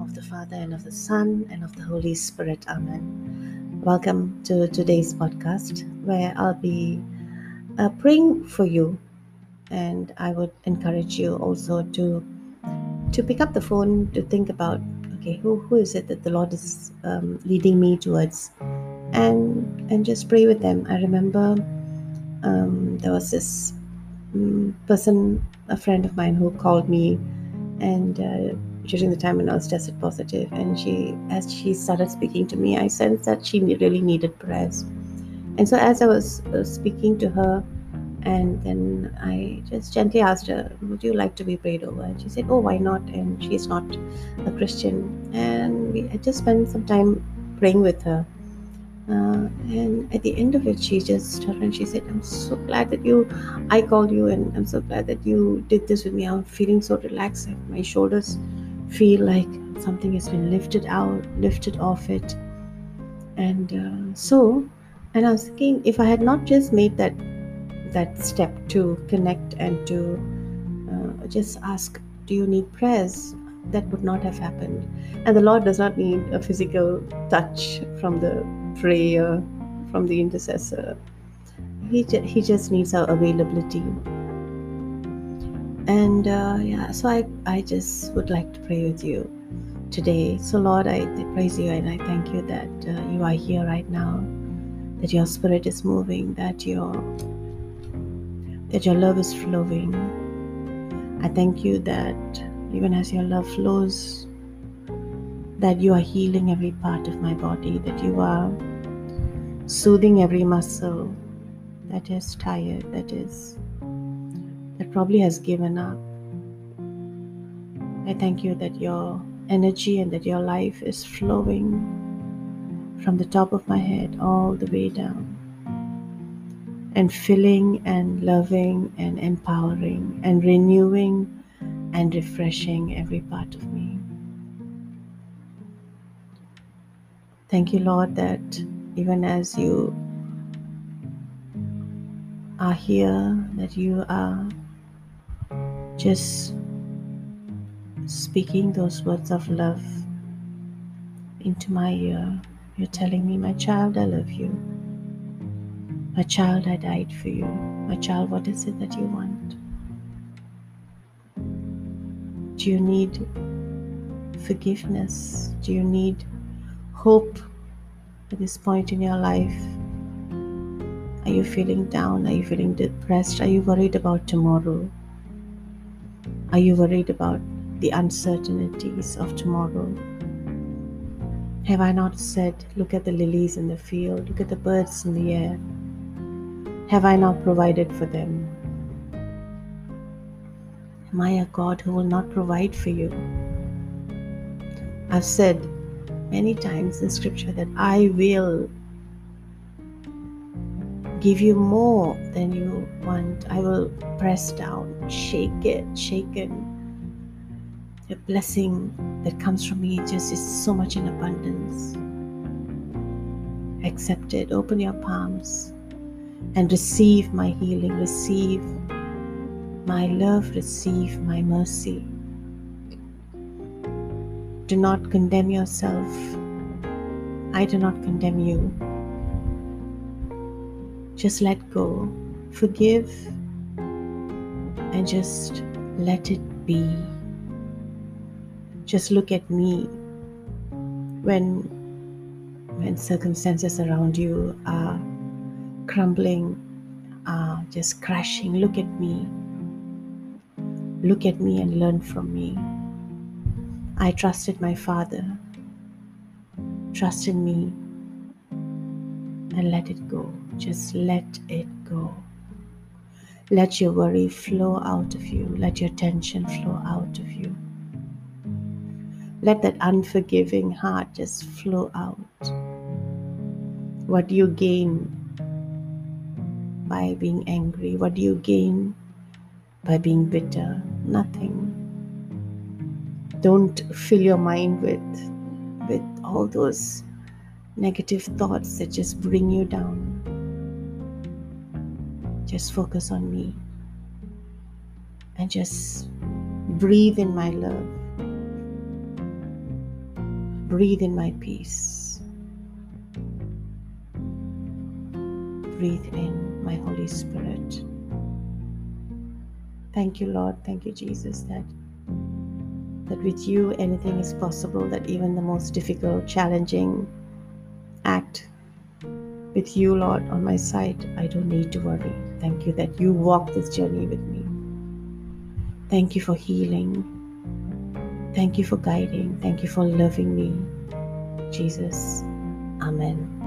name of the Father and of the Son and of the Holy Spirit. Amen. Welcome to today's podcast where I'll be uh, praying for you, and I would encourage you also to to pick up the phone to think about okay who who is it that the Lord is um, leading me towards, and and just pray with them. I remember um, there was this um, person, a friend of mine, who called me and. Uh, during the time when I was tested. And she, as she started speaking to me, I sensed that she really needed prayers. And so, as I was uh, speaking to her, and then I just gently asked her, Would you like to be prayed over? And she said, Oh, why not? And she's not a Christian. And we I just spent some time praying with her. Uh, and at the end of it, she just turned and she said, I'm so glad that you, I called you, and I'm so glad that you did this with me. I'm feeling so relaxed. My shoulders feel like something has been lifted out, lifted off it. And uh, so, and I was thinking, if I had not just made that that step to connect and to uh, just ask, "Do you need prayers?" That would not have happened. And the Lord does not need a physical touch from the prayer, from the intercessor. He, he just needs our availability and uh, yeah so I, I just would like to pray with you today. So lord i, praise you and i thank you that uh, you are here right now that your spirit is moving that your that your love is flowing. I thank you that even as your love flows that you are healing every part of my body that you are soothing every muscle that is tired that is that probably has given up. I thank you that your energy and that your life is flowing from the top of my head all the way down and filling and loving and empowering and renewing and refreshing every part of me. Thank you, Lord, that even as you are here, that you are just speaking those words of love into my ear. You're telling me, my child, I love you. My child, I died for you. My child, what is it that you want? Do you need forgiveness? Do you need hope at this point in your life? Are you feeling down? Are you feeling depressed? Are you worried about tomorrow? Are you worried about the uncertainties of tomorrow? Have I not said, Look at the lilies in the field, look at the birds in the air? Have I not provided for them? Am I a God who will not provide for you? I've said many times in scripture that I will give you more than you want. I will press down, shake it, shaken. The blessing that comes from me just is so much in abundance. Accept it. Open your palms and receive my healing. Receive my love. Receive my mercy. Do not condemn yourself. I do not condemn you. Just let go, forgive, and just let it be. Just look at me when when circumstances around you are crumbling, are just crashing. Look at me. Look at me and learn from me. I trusted my Father. Trust in me and let it go. Just let it go. Let your worry flow out of you. Let your tension flow out of you. Let that unforgiving heart just flow out. What do you gain by being angry? What do you gain by being bitter? Nothing. Don't fill your mind with with all those negative thoughts that just bring you down. Just focus on me and just breathe in my love. Breathe in my peace. Breathe in my Holy Spirit. Thank you, Lord. Thank you, Jesus, that that with you anything is possible, that even the most difficult, challenging act with you, Lord, on my side, I don't need to worry. Thank you that you walk this journey with me. Thank you for healing. Thank you for guiding. Thank you for loving me. Jesus. Amen.